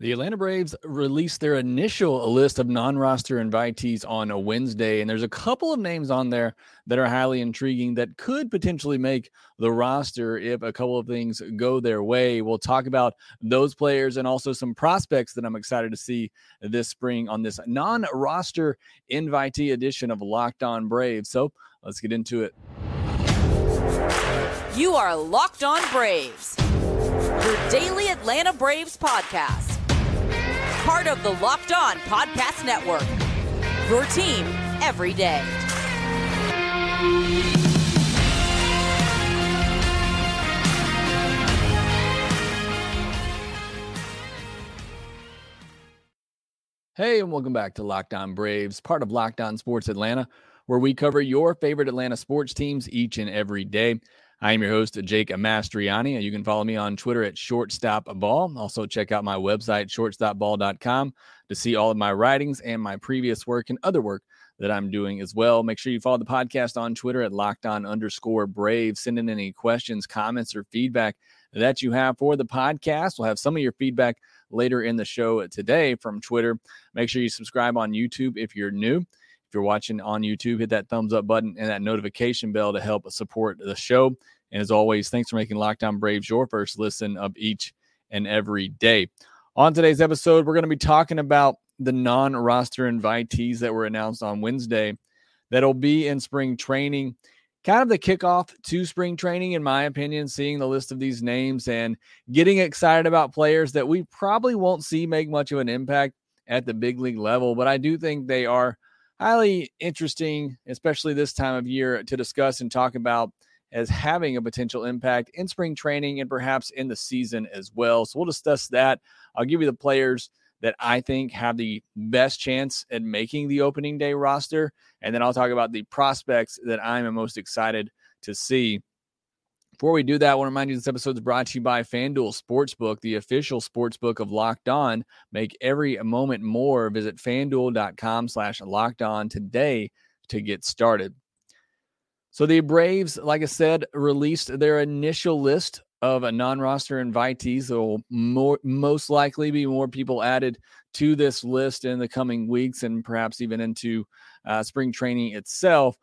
The Atlanta Braves released their initial list of non roster invitees on a Wednesday, and there's a couple of names on there that are highly intriguing that could potentially make the roster if a couple of things go their way. We'll talk about those players and also some prospects that I'm excited to see this spring on this non roster invitee edition of Locked On Braves. So let's get into it. You are Locked On Braves, your daily Atlanta Braves podcast part of the Locked On Podcast Network. Your team every day. Hey, and welcome back to Locked On Braves, part of Locked On Sports Atlanta, where we cover your favorite Atlanta sports teams each and every day. I am your host, Jake Mastroianni. You can follow me on Twitter at shortstopball. Also, check out my website, shortstopball.com, to see all of my writings and my previous work and other work that I'm doing as well. Make sure you follow the podcast on Twitter at lockdown underscore brave. Send in any questions, comments, or feedback that you have for the podcast. We'll have some of your feedback later in the show today from Twitter. Make sure you subscribe on YouTube if you're new. You're watching on YouTube, hit that thumbs up button and that notification bell to help support the show. And as always, thanks for making Locked On Braves your first listen of each and every day. On today's episode, we're going to be talking about the non roster invitees that were announced on Wednesday that'll be in spring training. Kind of the kickoff to spring training, in my opinion, seeing the list of these names and getting excited about players that we probably won't see make much of an impact at the big league level. But I do think they are highly interesting, especially this time of year, to discuss and talk about as having a potential impact in spring training and perhaps in the season as well. So we'll discuss that. I'll give you the players that I think have the best chance at making the opening day roster. And then I'll talk about the prospects that I'm most excited to see. Before we do that, I want to remind you this episode is brought to you by FanDuel Sportsbook, the official sportsbook of Locked On. Make every moment more. Visit fanduel.com slash locked on today to get started. So the Braves, like I said, released their initial list of a non-roster invitees. There will more, most likely be more people added to this list in the coming weeks and perhaps even into uh, spring training itself.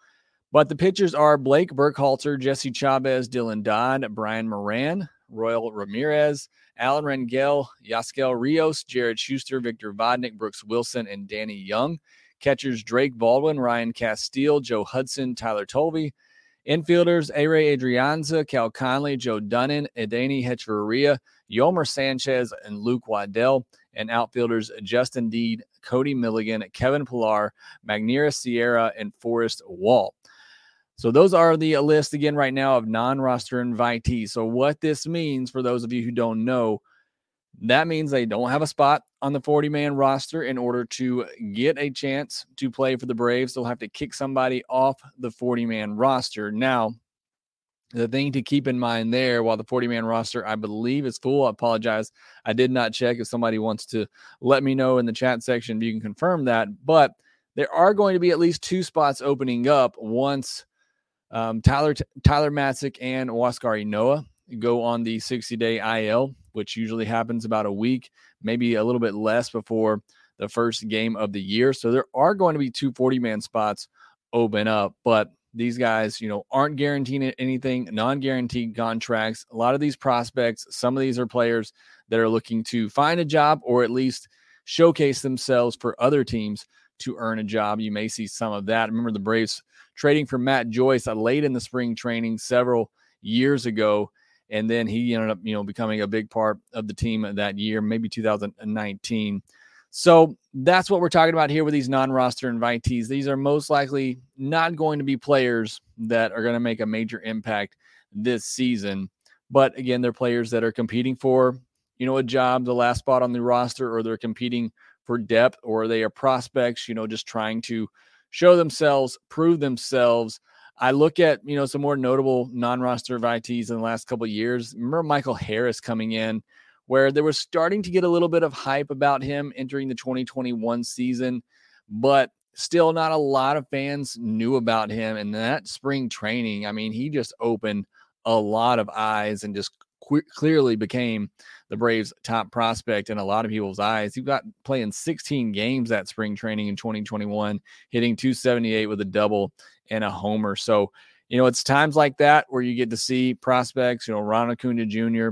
But the pitchers are Blake Burkhalter, Jesse Chavez, Dylan Dodd, Brian Moran, Roel Ramirez, Alan Rangel, Yacksel Rios, Jared Shuster, Victor Vodnik, Brooks Wilson, and Danny Young. Catchers Drake Baldwin, Ryan Casteel, Joe Hudson, Tyler Tolve. Infielders Ehire Adrianza, Cal Conley, Joe Dunand, Adeiny Hechavarria, Yolmer Sanchez, and Luke Waddell. And outfielders Justin Dean, Cody Milligan, Kevin Pillar, Magneuris Sierra, and Forrest Wall. So those are the uh, list again right now of non-roster invitees. So what this means for those of you who don't know, that means they don't have a spot on the 40 man roster in order to get a chance to play for the Braves. They'll have to kick somebody off the 40 man roster. Now, the thing to keep in mind there while the 40 man roster, I believe, is full. I apologize. I did not check. If somebody wants to let me know in the chat section, if you can confirm that. But there are going to be at least two spots opening up once um, Tyler Tyler Matzek and Huascar Ynoa go on the 60 day IL which usually happens about a week, maybe a little bit less before the first game of the year. So there are going to be two 40 man spots open up, but these guys, you know, aren't guaranteeing anything, non guaranteed contracts. A lot of these prospects, some of these are players that are looking to find a job or at least showcase themselves for other teams to earn a job. You may see some of that. Remember the Braves trading for Matt Joyce late in the spring training several years ago and then he ended up, you know, becoming a big part of the team that year, maybe 2019. So that's what we're talking about here with these non-roster invitees. These are most likely not going to be players that are going to make a major impact this season. But again, they're players that are competing for, you know, a job, the last spot on the roster, or they're competing for depth, or they are prospects, you know, just trying to show themselves, prove themselves I look at you know some more notable non-roster invitees in the last couple years. Remember Michael Harris coming in, where there was starting to get a little bit of hype about him entering the 2021 season, but still not a lot of fans knew about him. And that spring training, I mean, he just opened a lot of eyes and just clearly became the Braves' top prospect in a lot of people's eyes. He got playing 16 games that spring training in 2021, hitting 278 with a double and a homer. So, you know, it's times like that where you get to see prospects, you know, Ron Acuna Jr.,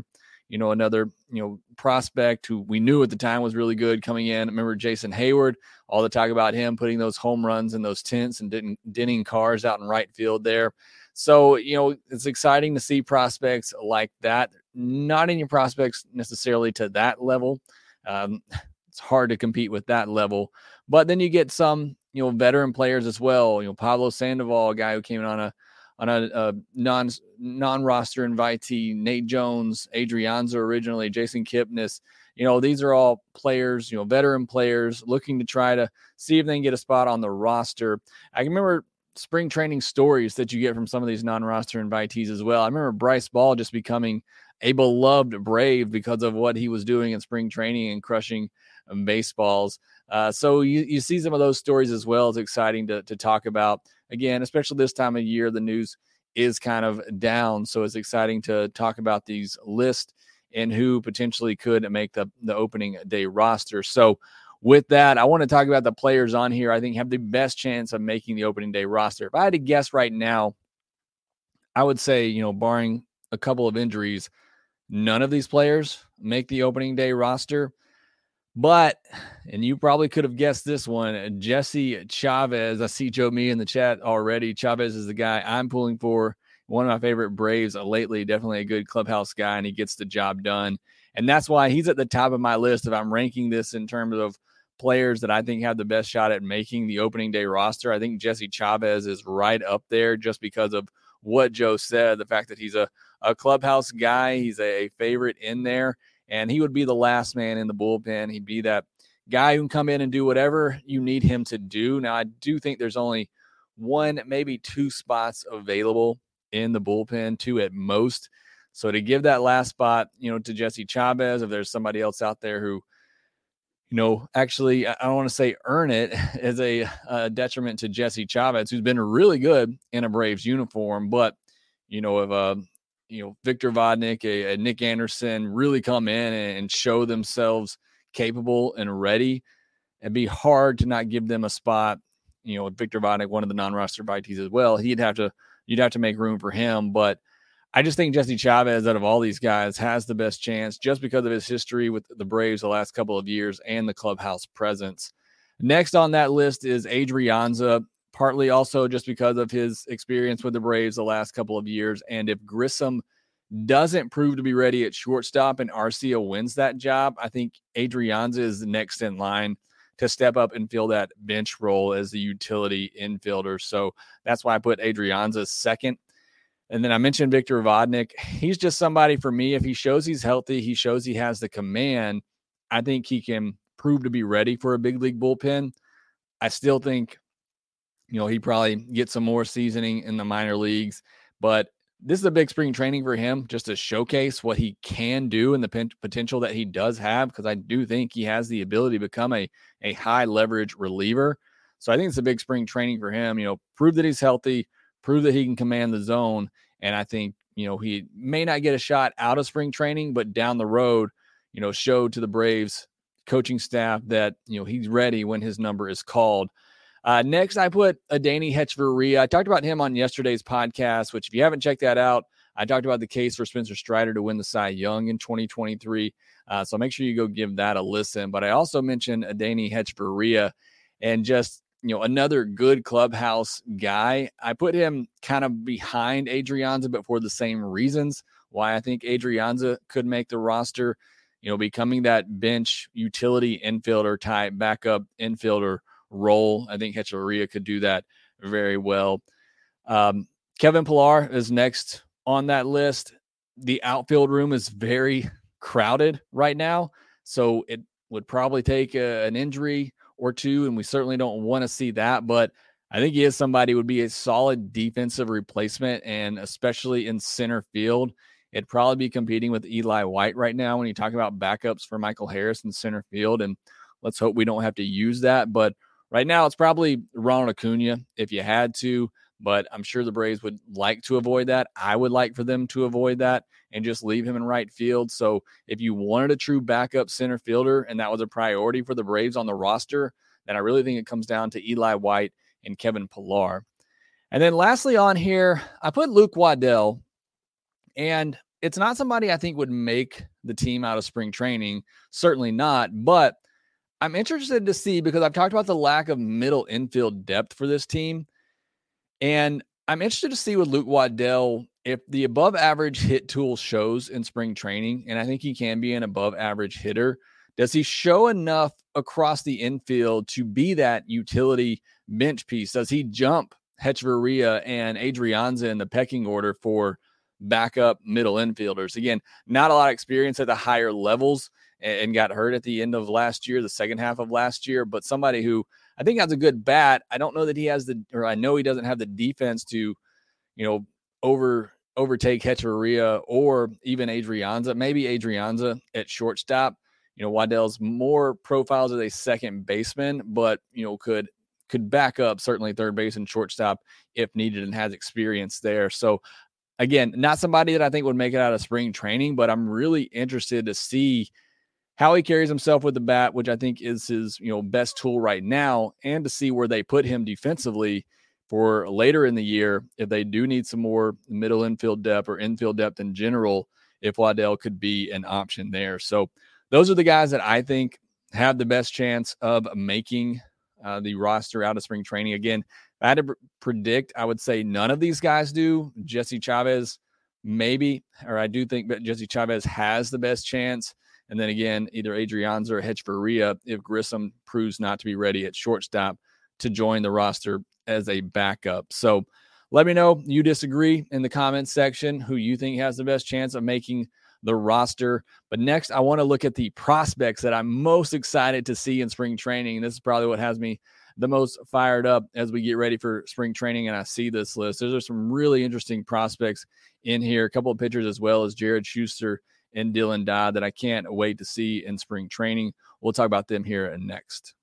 you know, another, you know, prospect who we knew at the time was really good coming in. remember Jason Heyward, all the talk about him putting those home runs in those tents and didn't dinning cars out in right field there. So, you know, it's exciting to see prospects like that. Not in your prospects necessarily to that level. Um, it's hard to compete with that level. But then you get some, you know, veteran players as well. You know, Pablo Sandoval, a guy who came in on a on a, a non non roster invitee, Nate Jones, Adrianza originally, Jason Kipnis. You know, these are all players, you know, veteran players looking to try to see if they can get a spot on the roster. I remember spring training stories that you get from some of these non roster invitees as well. I remember Bryce Ball just becoming a beloved Brave because of what he was doing in spring training and crushing um, baseballs. Uh, so you, you see some of those stories as well. It's exciting to, to talk about again, especially this time of year, the news is kind of down. So it's exciting to talk about these lists and who potentially could make the, the opening day roster. So with that, I want to talk about the players on here I think have the best chance of making the opening day roster. If I had to guess right now, I would say, you know, barring a couple of injuries, none of these players make the opening day roster. But, and you probably could have guessed this one, Jesse Chavez. I see Joe Me in the chat already. Chavez is the guy I'm pulling for. One of my favorite Braves lately. Definitely a good clubhouse guy, and he gets the job done. And that's why he's at the top of my list if I'm ranking this in terms of players that I think have the best shot at making the opening day roster. I think Jesse Chavez is right up there just because of what Joe said, the fact that he's a, a clubhouse guy, he's a, a favorite in there and he would be the last man in the bullpen. He'd be that guy who can come in and do whatever you need him to do. Now, I do think there's only one, maybe two spots available in the bullpen, two at most. So to give that last spot, you know, to Jesse Chavez, if there's somebody else out there who, you know, actually, I don't want to say earn it as a, a detriment to Jesse Chavez, who's been really good in a Braves uniform. But, you know, if uh, you know Victor Vodnik, a, a Nick Anderson really come in and, and, show themselves capable and ready, it'd be hard to not give them a spot. You know, Victor Vodnik, one of the non-roster invitees as well, he'd have to you'd have to make room for him. But I just think Jesse Chavez, out of all these guys, has the best chance just because of his history with the Braves the last couple of years and the clubhouse presence. Next on that list is Adrianza partly also just because of his experience with the Braves the last couple of years. And if Grissom doesn't prove to be ready at shortstop and Arcia wins that job, I think Adrianza is next in line to step up and fill that bench role as the utility infielder. So that's why I put Adrianza second. And then I mentioned Victor Vodnik. He's just somebody for me. If he shows he's healthy, he shows he has the command. I think he can prove to be ready for a big league bullpen. I still think you know, he probably get some more seasoning in the minor leagues. But this is a big spring training for him just to showcase what he can do and the potential that he does have. Because I do think he has the ability to become a, a high leverage reliever. So I think it's a big spring training for him. You know, prove that he's healthy, prove that he can command the zone. And I think, you know, he may not get a shot out of spring training, but down the road, you know, show to the Braves coaching staff that, you know, he's ready when his number is called. Uh, next, I put Adeiny Hechavarria. I talked about him on yesterday's podcast, which if you haven't checked that out, I talked about the case for Spencer Strider to win the Cy Young in 2023. Uh, so make sure you go give that a listen. But I also mentioned Adeiny Hechavarria and just you know another good clubhouse guy. I put him kind of behind Adrianza, but for the same reasons why I think Adrianza could make the roster. You know, becoming that bench utility infielder type backup infielder role. I think Hechavarria could do that very well. Um, Kevin Pillar is next on that list. The outfield room is very crowded right now, so it would probably take a, an injury or two, and we certainly don't want to see that. But I think he is somebody would be a solid defensive replacement, and especially in center field, it'd probably be competing with Eli White right now when you talk about backups for Michael Harris in center field. And let's hope we don't have to use that. But Right now, it's probably Ronald Acuna if you had to. But I'm sure the Braves would like to avoid that. I would like for them to avoid that and just leave him in right field. So if you wanted a true backup center fielder and that was a priority for the Braves on the roster, then I really think it comes down to Eli White and Kevin Pillar. And then lastly on here, I put Luke Waddell, and it's not somebody I think would make the team out of spring training. Certainly not, but I'm interested to see because I've talked about the lack of middle infield depth for this team. And I'm interested to see with Luke Waddell if the above average hit tool shows in spring training, and I think he can be an above average hitter. Does he show enough across the infield to be that utility bench piece? Does he jump Hechavarria and Adrianza in the pecking order for backup middle infielders? Again, not a lot of experience at the higher levels and got hurt at the end of last year, the second half of last year, but somebody who I think has a good bat. I don't know that he has the, or I know he doesn't have the defense to, you know, over overtake Hechavarria or even Adrianza, maybe Adrianza at shortstop. You know, Waddell's more profiles as a second baseman, but you know, could could back up certainly third base and shortstop if needed and has experience there. So again, not somebody that I think would make it out of spring training, but I'm really interested to see how he carries himself with the bat, which I think is his you know best tool right now, and to see where they put him defensively for later in the year if they do need some more middle infield depth or infield depth in general. If Waddell could be an option there, so those are the guys that I think have the best chance of making uh, the roster out of spring training. Again, I had to predict, I would say none of these guys do. Jesse Chavez, maybe, or I do think that Jesse Chavez has the best chance. And then again, either Adrianza or Hechavarria if Grissom proves not to be ready at shortstop to join the roster as a backup. So let me know you disagree in the comments section who you think has the best chance of making the roster. But next, I want to look at the prospects that I'm most excited to see in spring training. This is probably what has me the most fired up as we get ready for spring training and I see this list. There's some really interesting prospects in here, a couple of pitchers as well as Jared Shuster and Dylan Dodd that I can't wait to see in spring training. We'll talk about them here next.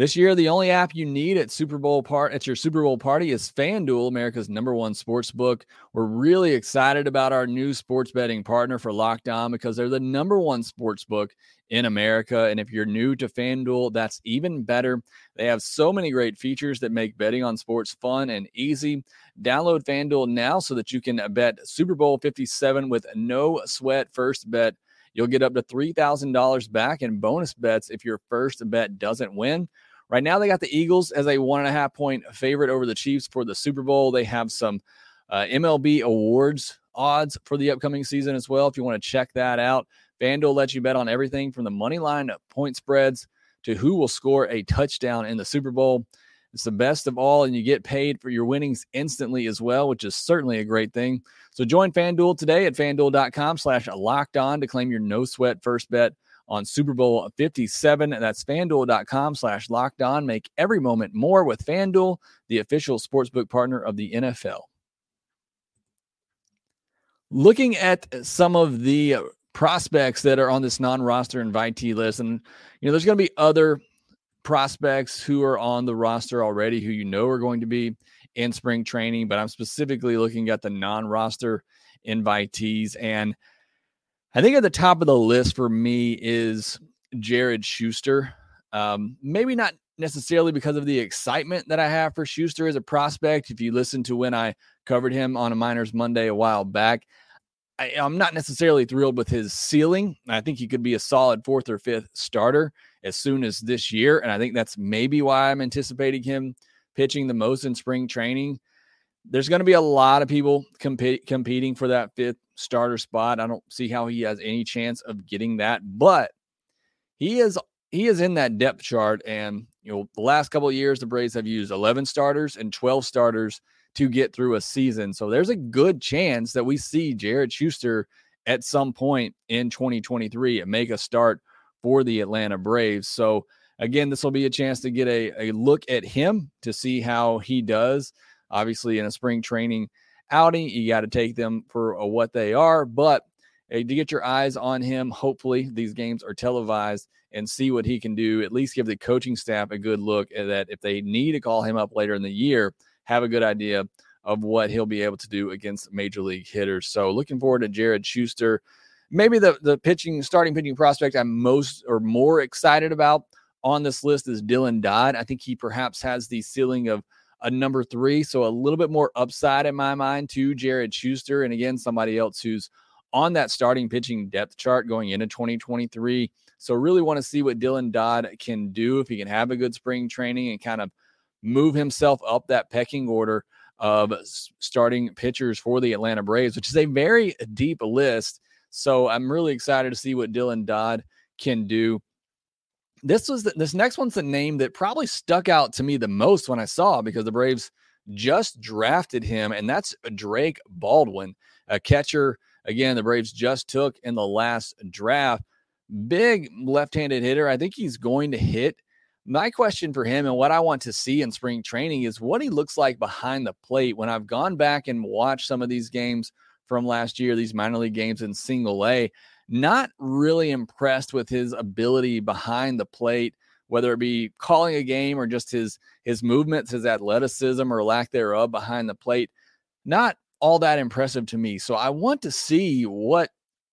This year, the only app you need at Super Bowl part at your Super Bowl party is FanDuel, America's number one sports book. We're really excited about our new sports betting partner for Locked On because they're the number one sports book in America. And if you're new to FanDuel, that's even better. They have so many great features that make betting on sports fun and easy. Download FanDuel now so that you can bet Super Bowl 57 with no sweat first bet. You'll get up to $3,000 back in bonus bets if your first bet doesn't win. Right now, they got the Eagles as a one and a half point favorite over the Chiefs for the Super Bowl. They have some uh, MLB awards odds for the upcoming season as well. If you want to check that out, FanDuel lets you bet on everything from the money line point spreads to who will score a touchdown in the Super Bowl. It's the best of all, and you get paid for your winnings instantly as well, which is certainly a great thing. So join FanDuel today at fanduel.com slash locked on to claim your no sweat first bet on Super Bowl 57. That's fanduel.com slash locked on. Make every moment more with FanDuel, the official sportsbook partner of the NFL. Looking at some of the prospects that are on this non-roster invitee list, and you know, there's going to be other prospects who are on the roster already who you know are going to be in spring training, but I'm specifically looking at the non-roster invitees and I think at the top of the list for me is Jared Shuster. Um, maybe not necessarily because of the excitement that I have for Shuster as a prospect. If you listen to when I covered him on a Minors Monday a while back, I, am not necessarily thrilled with his ceiling. I think he could be a solid fourth or fifth starter as soon as this year. And I think that's maybe why I'm anticipating him pitching the most in spring training. There's going to be a lot of people comp- competing for that fifth starter spot. I don't see how he has any chance of getting that, but he is he is in that depth chart. And you know, the last couple of years, the Braves have used 11 starters and 12 starters to get through a season. So there's a good chance that we see Jared Shuster at some point in 2023 and make a start for the Atlanta Braves. So again, this will be a chance to get a, a look at him to see how he does. Obviously, in a spring training outing. You got to take them for what they are. But eh, to get your eyes on him. Hopefully, these games are televised and see what he can do. At least give the coaching staff a good look at that. If they need to call him up later in the year, have a good idea of what he'll be able to do against major league hitters. So, looking forward to Jared Shuster. Maybe the the pitching starting pitching prospect I'm most or more excited about on this list is Dylan Dodd. I think he perhaps has the ceiling of a number three, so a little bit more upside in my mind to Jared Shuster, and again somebody else who's on that starting pitching depth chart going into 2023. So really want to see what Dylan Dodd can do if he can have a good spring training and kind of move himself up that pecking order of starting pitchers for the Atlanta Braves, which is a very deep list. So I'm really excited to see what Dylan Dodd can do. This was the, this next one's the name that probably stuck out to me the most when I saw because the Braves just drafted him, and that's Drake Baldwin, a catcher again, the Braves just took in the last draft. Big left handed hitter. I think he's going to hit. My question for him and what I want to see in spring training is what he looks like behind the plate. When I've gone back and watched some of these games from last year, these minor league games in single A, not really impressed with his ability behind the plate, whether it be calling a game or just his his movements, his athleticism or lack thereof behind the plate. Not all that impressive to me. So I want to see what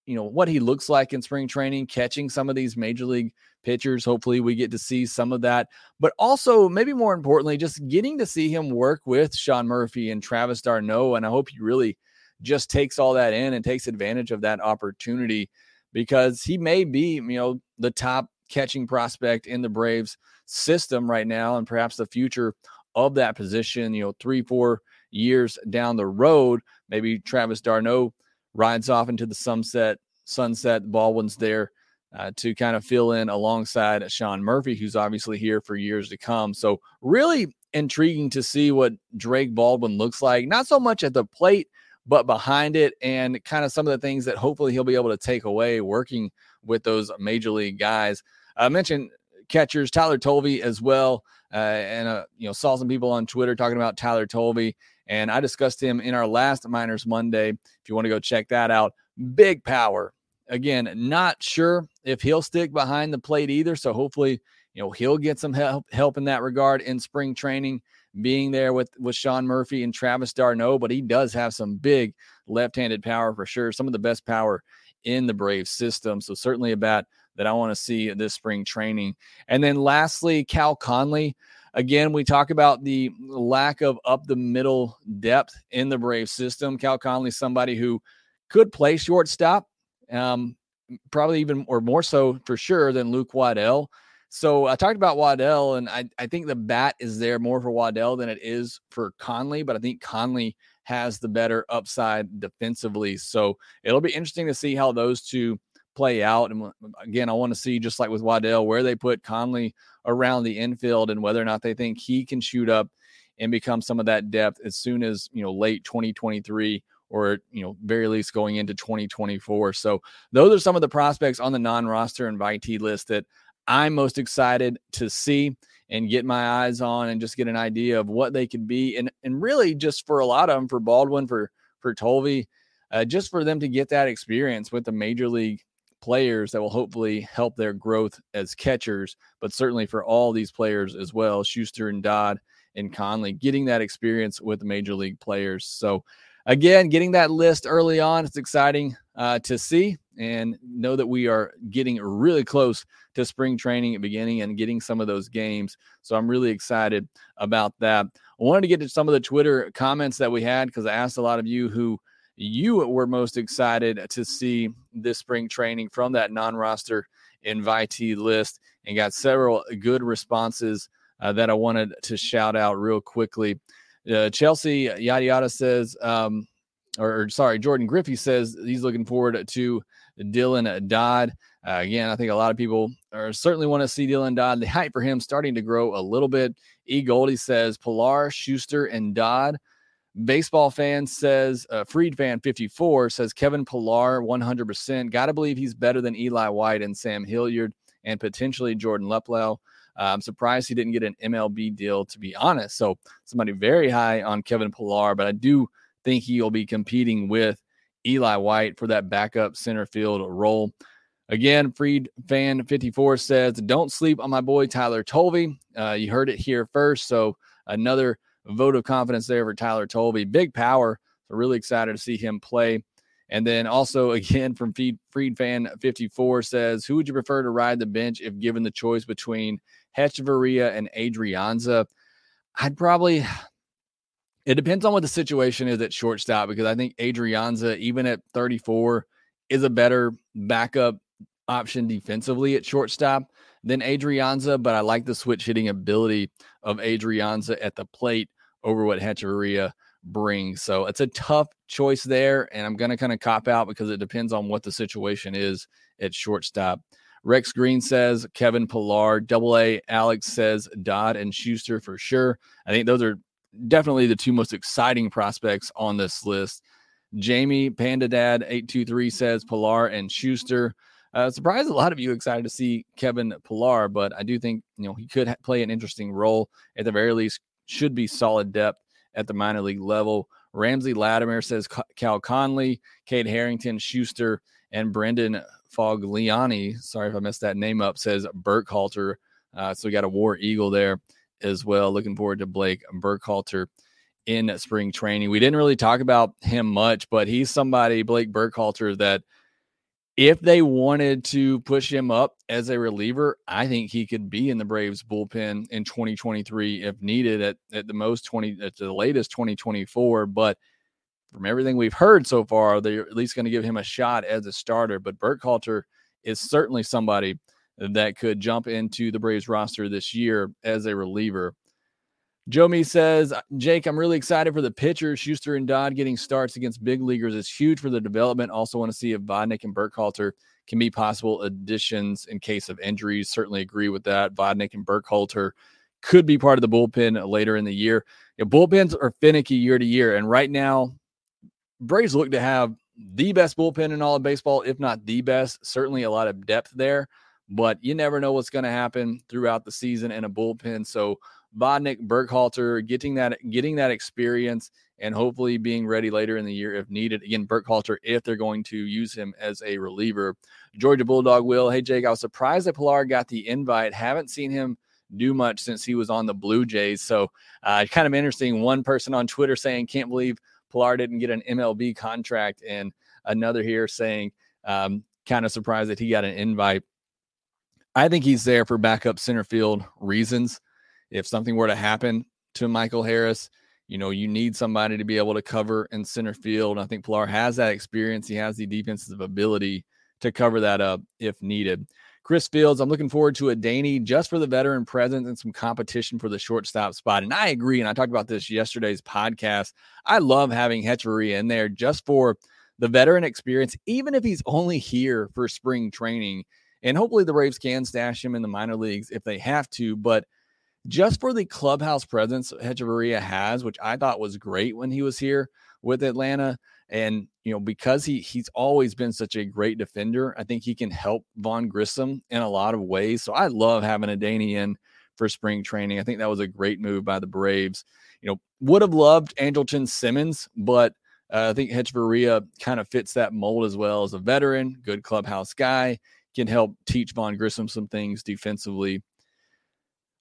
you know what he looks like in spring training, catching some of these major league pitchers. Hopefully, we get to see some of that, but also maybe more importantly, just getting to see him work with Sean Murphy and Travis d'Arnaud. And I hope he really just takes all that in and takes advantage of that opportunity because he may be, you know, the top catching prospect in the Braves system right now, and perhaps the future of that position. You know, three, four years down the road, maybe Travis d'Arnaud rides off into the sunset. Sunset Baldwin's there uh, to kind of fill in alongside Sean Murphy, who's obviously here for years to come. So really intriguing to see what Drake Baldwin looks like. Not so much at the plate, but behind it, and kind of some of the things that hopefully he'll be able to take away working with those major league guys. I mentioned catchers, Tyler Tolve as well, uh, and uh, you know saw some people on Twitter talking about Tyler Tolve and I discussed him in our last Minors Monday. If you want to go check that out, big power. Again, not sure if he'll stick behind the plate either. So hopefully, you know, he'll get some help help in that regard in spring training, being there with with Sean Murphy and Travis d'Arnaud. But he does have some big left-handed power for sure. Some of the best power in the Brave system. So certainly a bat that I want to see this spring training. And then lastly, Cal Conley. Again, we talk about the lack of up the middle depth in the Brave system. Cal Conley, somebody who could play shortstop, um, probably even or more so for sure than Luke Waddell. So I talked about Waddell, and I, I think the bat is there more for Waddell than it is for Conley, but I think Conley has the better upside defensively. So it'll be interesting to see how those two play out. And uh, again, I want to see just like with Waddell, where they put Conley around the infield and whether or not they think he can shoot up and become some of that depth as soon as you know late 2023 or you know very least going into 2024 so those are some of the prospects on the non-roster invitee list that i'm most excited to see and get my eyes on and just get an idea of what they could be and and really just for a lot of them for baldwin for for tolve uh, just for them to get that experience with the major league players that will hopefully help their growth as catchers, but certainly for all these players as well, Shuster and Dodd and Conley, getting that experience with major league players. So, again, getting that list early on, it's exciting uh, to see and know that we are getting really close to spring training at beginning and getting some of those games. So, I'm really excited about that. I wanted to get to some of the Twitter comments that we had because I asked a lot of you who you were most excited to see this spring training from that non-roster invitee list and got several good responses uh, that I wanted to shout out real quickly. Uh, Chelsea yada yada says, um, or, or, sorry, Jordan Griffey says he's looking forward to Dylan Dodd. Uh, again, I think a lot of people are certainly want to see Dylan Dodd. The hype for him starting to grow a little bit. E. Goldie says Pillar, Shuster, and Dodd Baseball fan says, uh, Freed fan 54 says Kevin Pillar 100%. Got to believe he's better than Eli White and Sam Hilliard and potentially Jordan Luplow. Uh, I'm surprised he didn't get an MLB deal, to be honest. So, somebody very high on Kevin Pillar, but I do think he'll be competing with Eli White for that backup center field role. Again, Freed Fan 54 says, Don't sleep on my boy Tyler Tolve. Uh, you heard it here first. So, another vote of confidence there for Tyler Tolve. Big power. So, really excited to see him play. And then also, again, from Freed, Freed Fan 54 says, Who would you prefer to ride the bench if given the choice between Hechavarria and Adrianza? I'd probably. It depends on what the situation is at shortstop because I think Adrianza, even at 34, is a better backup option defensively at shortstop than Adrianza, but I like the switch hitting ability of Adrianza at the plate over what Hechavarria brings. So it's a tough choice there, and I'm going to kind of cop out because it depends on what the situation is at shortstop. Rex Green says Kevin Pillar, double A. Alex says Dodd and Shuster for sure. I think those are definitely the two most exciting prospects on this list. Jamie Panda Dad 823 says Pillar and Shuster. Uh, surprised a lot of you excited to see Kevin Pillar, but I do think you know he could ha- play an interesting role at the very least. Should be solid depth at the minor league level. Ramsey Latimer says Cal Conley, Kate Harrington, Shuster, and Brendan Fogliani. Sorry if I messed that name up. Says Burkhalter. Uh, so we got a War Eagle there as well. Looking forward to Blake Burkhalter in spring training. We didn't really talk about him much, but he's somebody, Blake Burkhalter, that if they wanted to push him up as a reliever, I think he could be in the Braves bullpen in 2023 if needed at, at the most 20 at the latest 2024. But from everything we've heard so far, they're at least going to give him a shot as a starter. But Burkhalter is certainly somebody that could jump into the Braves roster this year as a reliever. Joe Me says, Jake, I'm really excited for the pitchers. Shuster and Dodd getting starts against big leaguers is huge for the development. Also, want to see if Vodnik and Burkhalter can be possible additions in case of injuries. Certainly agree with that. Vodnik and Burkhalter could be part of the bullpen later in the year. You know, bullpens are finicky year to year. And right now, Braves look to have the best bullpen in all of baseball, if not the best. Certainly a lot of depth there, but you never know what's going to happen throughout the season in a bullpen. So, Vodnik, Burkhalter, getting that getting that experience and hopefully being ready later in the year if needed. Again, Burkhalter, if they're going to use him as a reliever. Georgia Bulldog will. Hey Jake, I was surprised that Pillar got the invite. Haven't seen him do much since he was on the Blue Jays. So uh, kind of interesting. One person on Twitter saying, can't believe Pillar didn't get an MLB contract. And another here saying, um, kind of surprised that he got an invite. I think he's there for backup center field reasons if something were to happen to Michael Harris, you know, you need somebody to be able to cover in center field. I think Pillar has that experience. He has the defensive ability to cover that up if needed. Chris Fields, I'm looking forward to Adeiny just for the veteran presence and some competition for the shortstop spot. And I agree. And I talked about this yesterday's podcast. I love having Hechavarria in there just for the veteran experience, even if he's only here for spring training. And hopefully the Braves can stash him in the minor leagues if they have to. But just for the clubhouse presence Hechavarria has, which I thought was great when he was here with Atlanta. And, you know, because he he's always been such a great defender, I think he can help Vaughn Grissom in a lot of ways. So I love having Adeiny in for spring training. I think that was a great move by the Braves. You know, would have loved Andrelton Simmons, but uh, I think Hechavarria kind of fits that mold as well as a veteran, good clubhouse guy, can help teach Vaughn Grissom some things defensively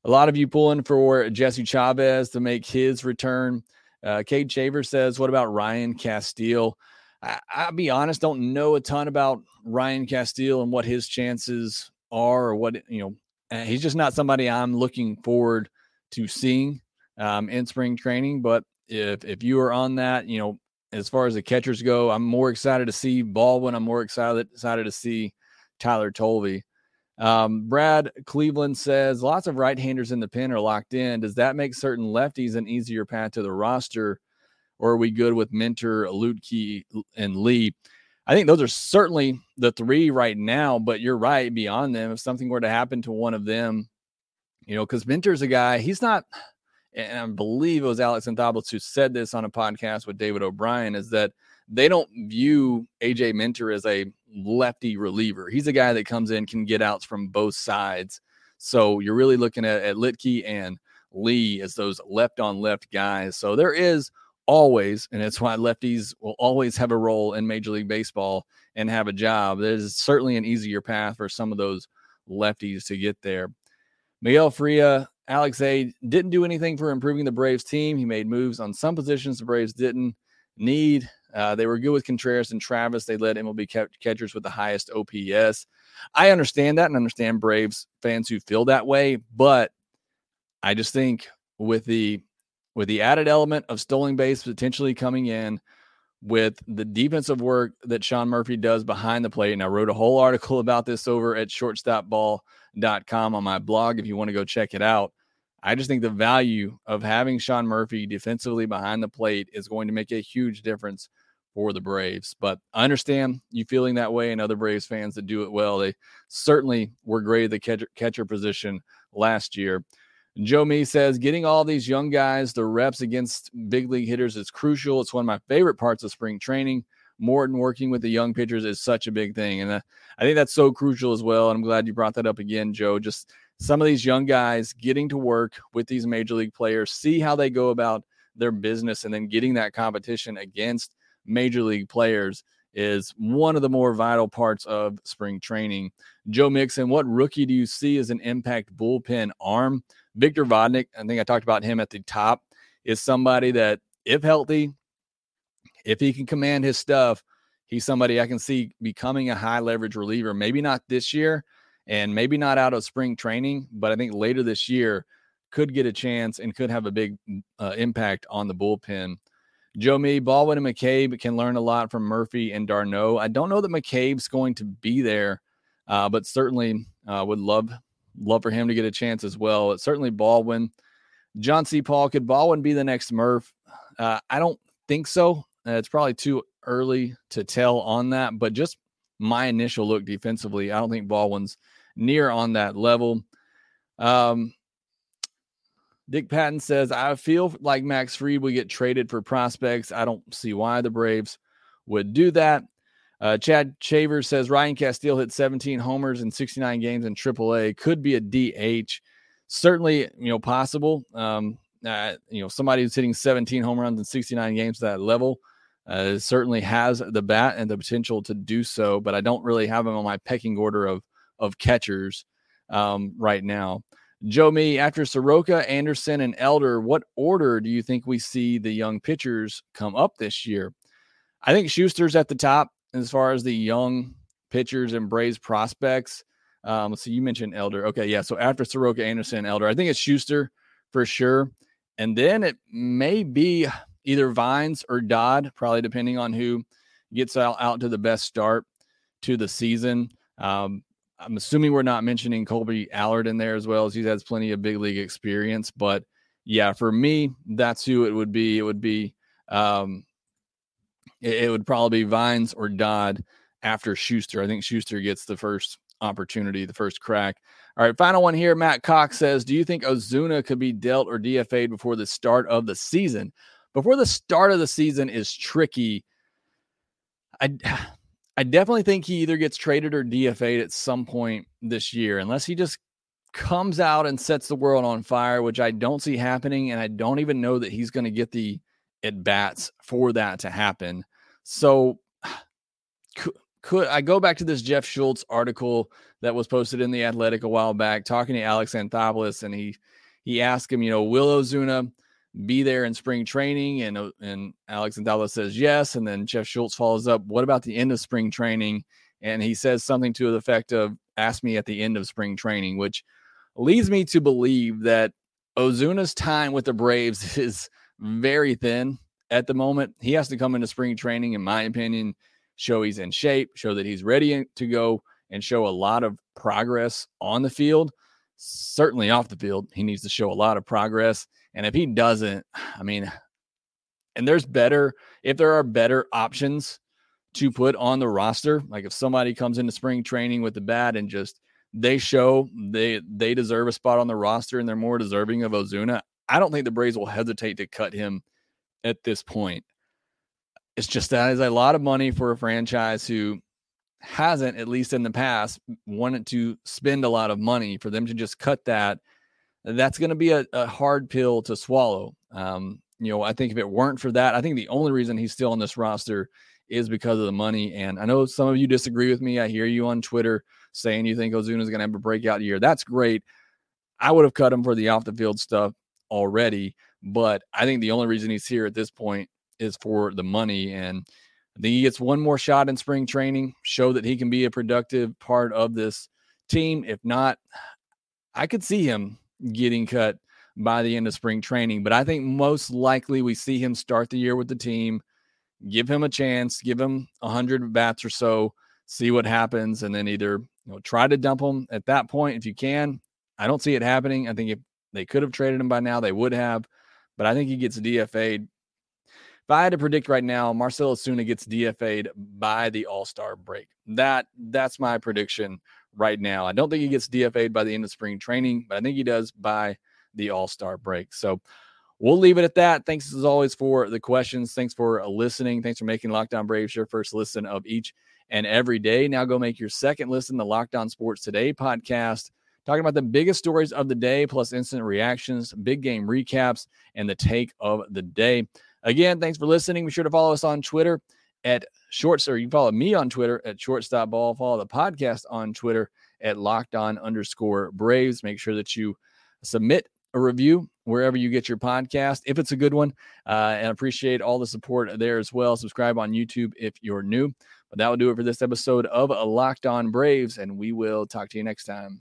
a lot of you pulling for Jesse Chavez to make his return. Uh, Cade Shaver says, What about Ryan Casteel? I, I'll be honest, don't know a ton about Ryan Casteel and what his chances are, or what, you know, uh, he's just not somebody I'm looking forward to seeing um, in spring training. But if if you are on that, you know, as far as the catchers go, I'm more excited to see Baldwin. I'm more excited excited to see Tyler Tolve. Um, Brad Cleveland says lots of right handers in the pen are locked in. Does that make certain lefties an easier path to the roster? Or are we good with Minter, Luetge, and Lee? I think those are certainly the three right now, but you're right. Beyond them, if something were to happen to one of them, you know, because Minter's a guy, he's not, and I believe it was Alex Anthopoulos who said this on a podcast with David O'Brien, is that they don't view AJ Minter as a lefty reliever. He's a guy that comes in, can get outs from both sides. So you're really looking at, at Luetge and Lee as those left on left guys. So there is always, and it's why lefties will always have a role in Major League Baseball and have a job. There's certainly an easier path for some of those lefties to get there. Miguel Fria, Alex A didn't do anything for improving the Braves team. He made moves on some positions the Braves didn't need. Uh, they were good with Contreras and Travis. They led MLB catchers with the highest OPS. I understand that and understand Braves fans who feel that way, but I just think with the with the added element of stolen base potentially coming in, with the defensive work that Sean Murphy does behind the plate. And I wrote a whole article about this over at shortstopball.com on my blog if you want to go check it out. I just think the value of having Sean Murphy defensively behind the plate is going to make a huge difference for the Braves. But I understand you feeling that way and other Braves fans that do it well. They certainly were great at the catcher, catcher position last year. Joe Me says getting all these young guys the reps against big league hitters is crucial. It's one of my favorite parts of spring training. Morton working with the young pitchers is such a big thing. And uh, I think that's so crucial as well. And I'm glad you brought that up again, Joe. Just some of these young guys getting to work with these major league players, see how they go about their business, and then getting that competition against major league players is one of the more vital parts of spring training. Joe Mixon, what rookie do you see as an impact bullpen arm? Victor Vodnik, I think I talked about him at the top, is somebody that, if healthy, if he can command his stuff, he's somebody I can see becoming a high leverage reliever. Maybe not this year and maybe not out of spring training, but I think later this year could get a chance and could have a big uh, impact on the bullpen. Joe Me, Baldwin, and McCabe can learn a lot from Murphy and d'Arnaud. I don't know that McCabe's going to be there, uh, but certainly uh, would love love for him to get a chance as well. Certainly Baldwin. John C. Paul, could Baldwin be the next Murph? Uh, I don't think so. Uh, it's probably too early to tell on that, but just my initial look defensively, I don't think Baldwin's near on that level. Um, Dick Patton says, I feel like Max Fried would get traded for prospects. I don't see why the Braves would do that. Uh, Chad Shaver says Ryan Casteel hit 17 homers in 69 games in AAA. Could be a DH. Certainly, you know, possible. Um, uh, you know, somebody who's hitting 17 home runs in 69 games at that level uh, certainly has the bat and the potential to do so. But I don't really have him on my pecking order of of catchers um, right now. Joe Me, after Soroka, Anderson, and Elder, what order do you think we see the young pitchers come up this year? I think Shuster's at the top as far as the young pitchers and Braves prospects. Um, so you mentioned Elder. Okay, yeah. So after Soroka, Anderson, Elder, I think it's Shuster for sure. And then it may be either Vines or Dodd, probably depending on who gets out, out to the best start to the season. Um, I'm assuming we're not mentioning Kolby Allard in there as well, as he has plenty of big league experience. But yeah, for me, that's who it would be. It would be um, it, it would probably be Vines or Dodd after Shuster. I think Shuster gets the first opportunity, the first crack. All right, final one here. Matt Cox says, "Do you think Ozuna could be dealt or DFA'd before the start of the season? Before the start of the season is tricky. I I definitely think he either gets traded or DFA'd at some point this year, unless he just comes out and sets the world on fire, which I don't see happening, and I don't even know that he's going to get the at bats for that to happen. So could, could I go back to this Jeff Schultz article that was posted in the Athletic a while back, talking to Alex Anthopoulos, and he he asked him, you know, will Ozuna be there in spring training? And uh, and Alex Anthopoulos says yes, and then Jeff Schultz follows up, what about the end of spring training? And he says something to the effect of, ask me at the end of spring training, which leads me to believe that Ozuna's time with the Braves is very thin at the moment. He has to come into spring training, in my opinion, show he's in shape, show that he's ready to go, and show a lot of progress on the field. Certainly off the field, he needs to show a lot of progress. And if he doesn't, I mean, and there's better, if there are better options to put on the roster, like if somebody comes into spring training with the bat and just they show they they deserve a spot on the roster and they're more deserving of Ozuna, I don't think the Braves will hesitate to cut him at this point. It's just that is a lot of money for a franchise who hasn't, at least in the past, wanted to spend a lot of money for them to just cut that. That's going to be a, a, hard pill to swallow. Um, you know, I think if it weren't for that, I think the only reason he's still on this roster is because of the money. And I know some of you disagree with me. I hear you on Twitter saying you think Ozuna is going to have a breakout year. That's great. I would have cut him for the off the field stuff already, but I think the only reason he's here at this point is for the money. And I think he gets one more shot in spring training, show that he can be a productive part of this team. If not, I could see him getting cut by the end of spring training. But I think most likely we see him start the year with the team, give him a chance, give him 100 bats or so, see what happens, and then either you know try to dump him at that point if you can. I don't see it happening. I think if they could have traded him by now, they would have. But I think he gets DFA'd if I had to predict right now, Marcell Ozuna gets DFA'd by the All Star break. That that's my prediction right now. I don't think he gets DFA'd by the end of spring training, but I think he does by the All Star break. So we'll leave it at that. Thanks as always for the questions. Thanks for uh, listening. Thanks for making Locked On Braves your first listen of each and every day. Now go make your second listen, the Locked On Sports Today podcast talking about the biggest stories of the day, plus instant reactions, big game recaps, and the take of the day. Again, thanks for listening. Be sure to follow us on Twitter at shorts, or you follow me on Twitter at shortstopball. Follow the podcast on Twitter at locked on underscore Braves. Make sure that you submit a review wherever you get your podcast, if it's a good one. Uh, and appreciate all the support there as well. Subscribe on YouTube if you're new. But that will do it for this episode of a Locked On Braves, and we will talk to you next time.